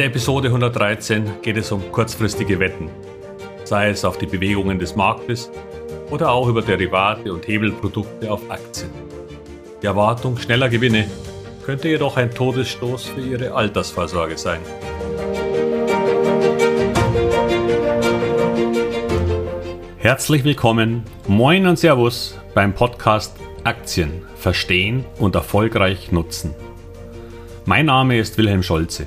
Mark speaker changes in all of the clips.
Speaker 1: der Episode 113 geht es um kurzfristige Wetten, sei es auf die Bewegungen des Marktes oder auch über Derivate und Hebelprodukte auf Aktien. Die Erwartung schneller Gewinne könnte jedoch ein Todesstoß für Ihre Altersvorsorge sein. Herzlich willkommen, moin und Servus beim Podcast Aktien verstehen und erfolgreich nutzen. Mein Name ist Wilhelm Scholze.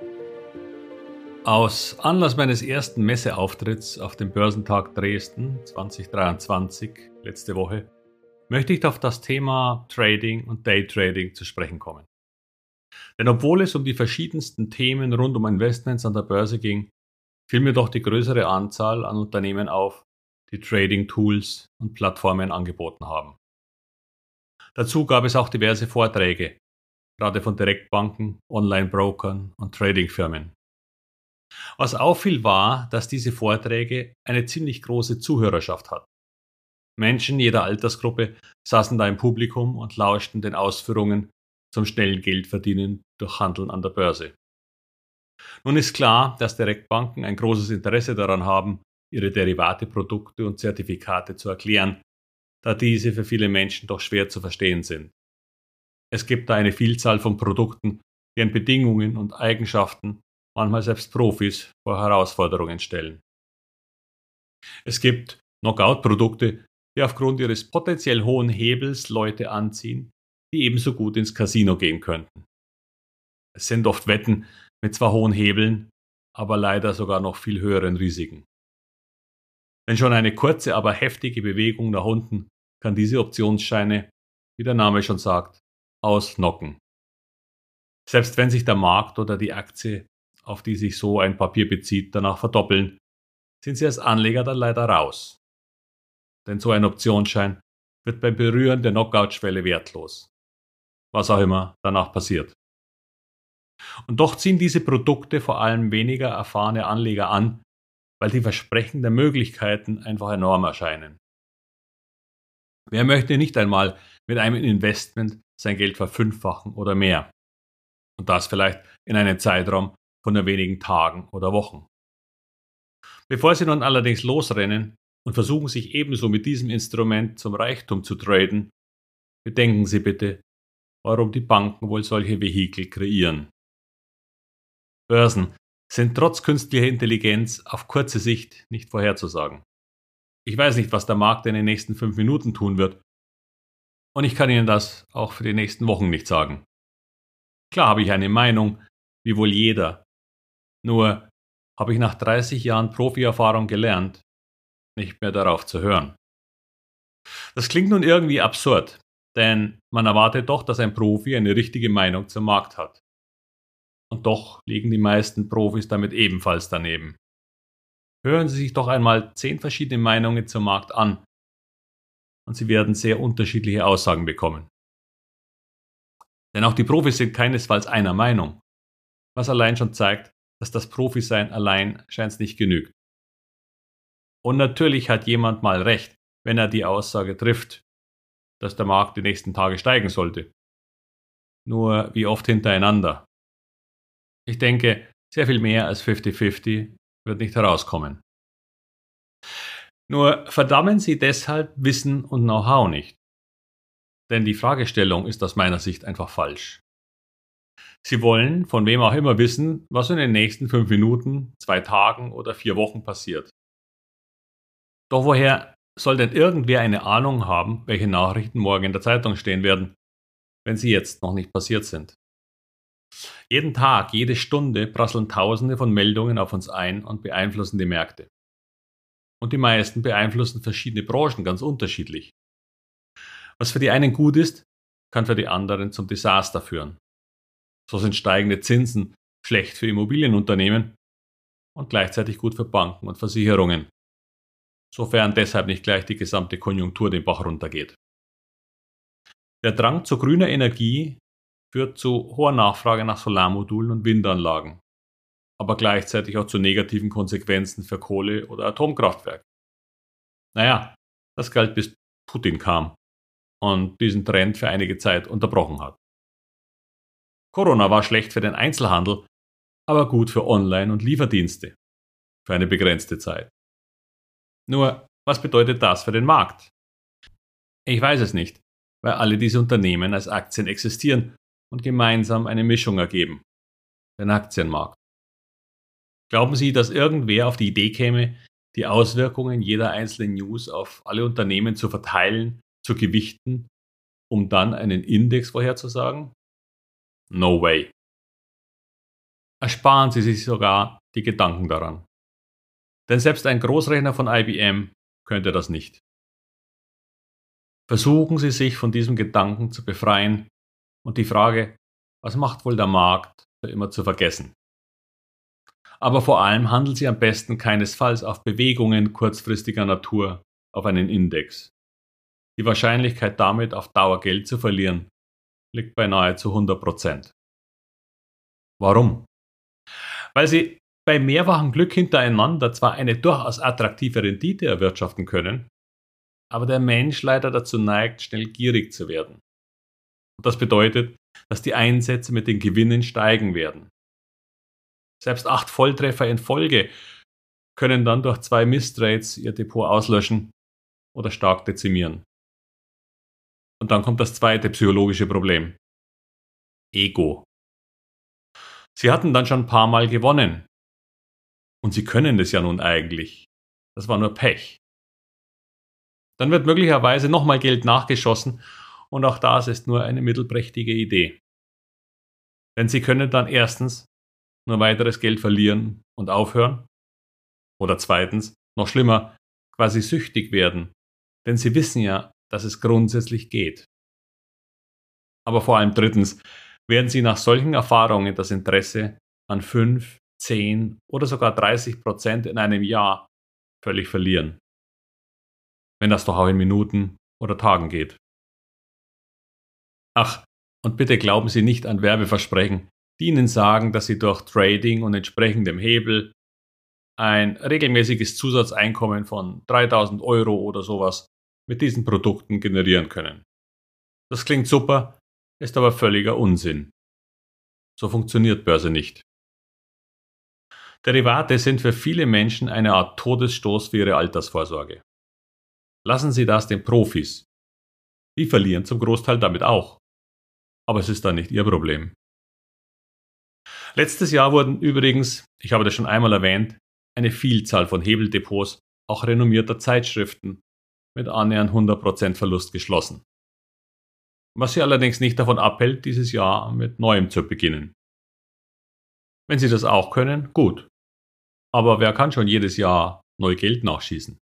Speaker 1: Aus Anlass meines ersten Messeauftritts auf dem Börsentag Dresden 2023 letzte Woche möchte ich auf das Thema Trading und Daytrading zu sprechen kommen. Denn obwohl es um die verschiedensten Themen rund um Investments an der Börse ging, fiel mir doch die größere Anzahl an Unternehmen auf, die Trading-Tools und Plattformen angeboten haben. Dazu gab es auch diverse Vorträge, gerade von Direktbanken, Online-Brokern und Tradingfirmen. Was auffiel war, dass diese Vorträge eine ziemlich große Zuhörerschaft hatten. Menschen jeder Altersgruppe saßen da im Publikum und lauschten den Ausführungen zum schnellen Geldverdienen durch Handeln an der Börse. Nun ist klar, dass Direktbanken ein großes Interesse daran haben, ihre Derivateprodukte und Zertifikate zu erklären, da diese für viele Menschen doch schwer zu verstehen sind. Es gibt da eine Vielzahl von Produkten, deren Bedingungen und Eigenschaften manchmal selbst Profis vor Herausforderungen stellen. Es gibt Knockout-Produkte, die aufgrund ihres potenziell hohen Hebels Leute anziehen, die ebenso gut ins Casino gehen könnten. Es sind oft Wetten mit zwar hohen Hebeln, aber leider sogar noch viel höheren Risiken. Wenn schon eine kurze, aber heftige Bewegung nach unten kann diese Optionsscheine, wie der Name schon sagt, ausnocken. Selbst wenn sich der Markt oder die Aktie auf die sich so ein Papier bezieht, danach verdoppeln, sind Sie als Anleger dann leider raus. Denn so ein Optionsschein wird beim Berühren der Knockout-Schwelle wertlos. Was auch immer danach passiert. Und doch ziehen diese Produkte vor allem weniger erfahrene Anleger an, weil die Versprechen der Möglichkeiten einfach enorm erscheinen. Wer möchte nicht einmal mit einem Investment sein Geld verfünffachen oder mehr? Und das vielleicht in einem Zeitraum von nur wenigen Tagen oder Wochen. Bevor Sie nun allerdings losrennen und versuchen sich ebenso mit diesem Instrument zum Reichtum zu traden, bedenken Sie bitte, warum die Banken wohl solche Vehikel kreieren. Börsen sind trotz künstlicher Intelligenz auf kurze Sicht nicht vorherzusagen. Ich weiß nicht, was der Markt in den nächsten fünf Minuten tun wird. Und ich kann Ihnen das auch für die nächsten Wochen nicht sagen. Klar habe ich eine Meinung, wie wohl jeder, nur habe ich nach 30 Jahren Profi-Erfahrung gelernt, nicht mehr darauf zu hören. Das klingt nun irgendwie absurd, denn man erwartet doch, dass ein Profi eine richtige Meinung zum Markt hat. Und doch liegen die meisten Profis damit ebenfalls daneben. Hören Sie sich doch einmal zehn verschiedene Meinungen zum Markt an und Sie werden sehr unterschiedliche Aussagen bekommen. Denn auch die Profis sind keinesfalls einer Meinung, was allein schon zeigt, dass das Profisein allein scheint nicht genügt. Und natürlich hat jemand mal recht, wenn er die Aussage trifft, dass der Markt die nächsten Tage steigen sollte. Nur wie oft hintereinander. Ich denke, sehr viel mehr als 50-50 wird nicht herauskommen. Nur verdammen Sie deshalb Wissen und Know-how nicht. Denn die Fragestellung ist aus meiner Sicht einfach falsch. Sie wollen von wem auch immer wissen, was in den nächsten fünf Minuten, zwei Tagen oder vier Wochen passiert. Doch woher soll denn irgendwer eine Ahnung haben, welche Nachrichten morgen in der Zeitung stehen werden, wenn sie jetzt noch nicht passiert sind? Jeden Tag, jede Stunde prasseln Tausende von Meldungen auf uns ein und beeinflussen die Märkte. Und die meisten beeinflussen verschiedene Branchen ganz unterschiedlich. Was für die einen gut ist, kann für die anderen zum Desaster führen. So sind steigende Zinsen schlecht für Immobilienunternehmen und gleichzeitig gut für Banken und Versicherungen. sofern deshalb nicht gleich die gesamte Konjunktur den Bach runtergeht. Der Drang zu grüner Energie führt zu hoher Nachfrage nach Solarmodulen und Windanlagen, aber gleichzeitig auch zu negativen Konsequenzen für Kohle- oder Atomkraftwerke. Naja, das galt bis Putin kam und diesen Trend für einige Zeit unterbrochen hat. Corona war schlecht für den Einzelhandel, aber gut für Online- und Lieferdienste für eine begrenzte Zeit. Nur, was bedeutet das für den Markt? Ich weiß es nicht, weil alle diese Unternehmen als Aktien existieren und gemeinsam eine Mischung ergeben. Den Aktienmarkt. Glauben Sie, dass irgendwer auf die Idee käme, die Auswirkungen jeder einzelnen News auf alle Unternehmen zu verteilen, zu gewichten, um dann einen Index vorherzusagen? No way. Ersparen Sie sich sogar die Gedanken daran. Denn selbst ein Großrechner von IBM könnte das nicht. Versuchen Sie sich von diesem Gedanken zu befreien und die Frage, was macht wohl der Markt, für immer zu vergessen. Aber vor allem handeln Sie am besten keinesfalls auf Bewegungen kurzfristiger Natur auf einen Index. Die Wahrscheinlichkeit damit auf Dauer Geld zu verlieren liegt bei nahezu 100 Prozent. Warum? Weil Sie bei mehrfachem Glück hintereinander zwar eine durchaus attraktive Rendite erwirtschaften können, aber der Mensch leider dazu neigt, schnell gierig zu werden. Und das bedeutet, dass die Einsätze mit den Gewinnen steigen werden. Selbst acht Volltreffer in Folge können dann durch zwei Misstrades ihr Depot auslöschen oder stark dezimieren. Und dann kommt das zweite psychologische Problem. Ego. Sie hatten dann schon ein paar Mal gewonnen. Und sie können das ja nun eigentlich. Das war nur Pech. Dann wird möglicherweise nochmal Geld nachgeschossen und auch das ist nur eine mittelprächtige Idee. Denn sie können dann erstens nur weiteres Geld verlieren und aufhören. Oder zweitens, noch schlimmer, quasi süchtig werden. Denn sie wissen ja, dass es grundsätzlich geht. Aber vor allem drittens werden sie nach solchen Erfahrungen das Interesse an 5, 10 oder sogar 30 Prozent in einem Jahr völlig verlieren. Wenn das doch auch in Minuten oder Tagen geht. Ach, und bitte glauben Sie nicht an Werbeversprechen, die Ihnen sagen, dass Sie durch Trading und entsprechendem Hebel ein regelmäßiges Zusatzeinkommen von 3000 Euro oder sowas mit diesen Produkten generieren können. Das klingt super, ist aber völliger Unsinn. So funktioniert Börse nicht. Derivate sind für viele Menschen eine Art Todesstoß für ihre Altersvorsorge. Lassen Sie das den Profis. Die verlieren zum Großteil damit auch. Aber es ist dann nicht Ihr Problem. Letztes Jahr wurden übrigens, ich habe das schon einmal erwähnt, eine Vielzahl von Hebeldepots, auch renommierter Zeitschriften, mit annähernd 100% Verlust geschlossen. Was Sie allerdings nicht davon abhält, dieses Jahr mit Neuem zu beginnen. Wenn Sie das auch können, gut. Aber wer kann schon jedes Jahr neu Geld nachschießen?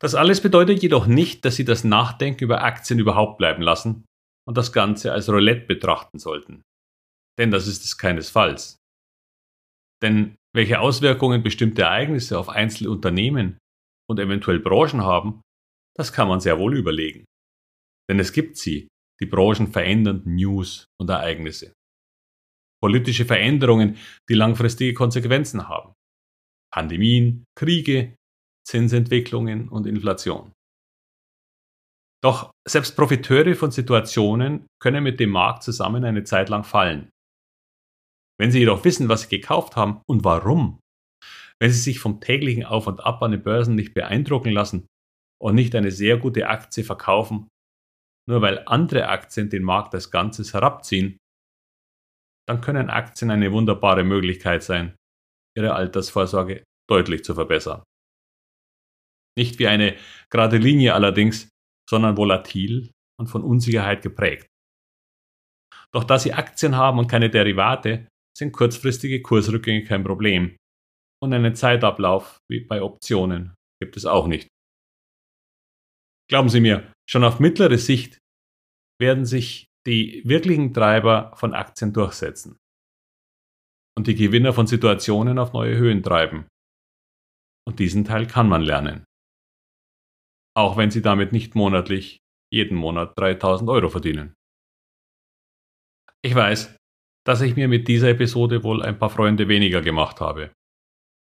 Speaker 1: Das alles bedeutet jedoch nicht, dass Sie das Nachdenken über Aktien überhaupt bleiben lassen und das Ganze als Roulette betrachten sollten. Denn das ist es keinesfalls. Denn welche Auswirkungen bestimmte Ereignisse auf einzelne Unternehmen und eventuell Branchen haben, das kann man sehr wohl überlegen. Denn es gibt sie, die branchenverändernden News und Ereignisse politische Veränderungen, die langfristige Konsequenzen haben. Pandemien, Kriege, Zinsentwicklungen und Inflation. Doch selbst Profiteure von Situationen können mit dem Markt zusammen eine Zeit lang fallen. Wenn sie jedoch wissen, was sie gekauft haben und warum, wenn sie sich vom täglichen Auf und Ab an den Börsen nicht beeindrucken lassen und nicht eine sehr gute Aktie verkaufen, nur weil andere Aktien den Markt als Ganzes herabziehen, dann können Aktien eine wunderbare Möglichkeit sein, Ihre Altersvorsorge deutlich zu verbessern. Nicht wie eine gerade Linie allerdings, sondern volatil und von Unsicherheit geprägt. Doch da Sie Aktien haben und keine Derivate, sind kurzfristige Kursrückgänge kein Problem. Und einen Zeitablauf wie bei Optionen gibt es auch nicht. Glauben Sie mir, schon auf mittlere Sicht werden sich die wirklichen Treiber von Aktien durchsetzen und die Gewinner von Situationen auf neue Höhen treiben. Und diesen Teil kann man lernen. Auch wenn Sie damit nicht monatlich jeden Monat 3000 Euro verdienen. Ich weiß, dass ich mir mit dieser Episode wohl ein paar Freunde weniger gemacht habe.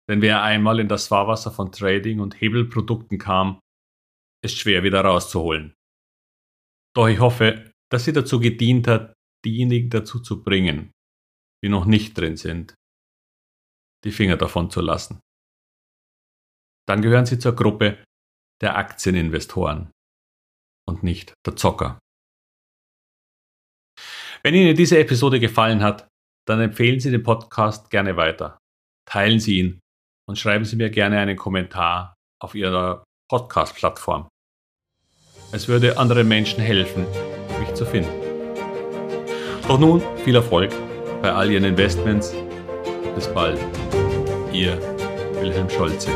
Speaker 1: Denn wer einmal in das Fahrwasser von Trading und Hebelprodukten kam, ist schwer wieder rauszuholen. Doch ich hoffe, dass sie dazu gedient hat, diejenigen dazu zu bringen, die noch nicht drin sind, die Finger davon zu lassen. Dann gehören sie zur Gruppe der Aktieninvestoren und nicht der Zocker. Wenn Ihnen diese Episode gefallen hat, dann empfehlen Sie den Podcast gerne weiter. Teilen Sie ihn und schreiben Sie mir gerne einen Kommentar auf Ihrer Podcast-Plattform. Es würde anderen Menschen helfen, mich zu finden. Doch nun viel Erfolg bei all Ihren Investments. Bis bald. Ihr Wilhelm Scholze.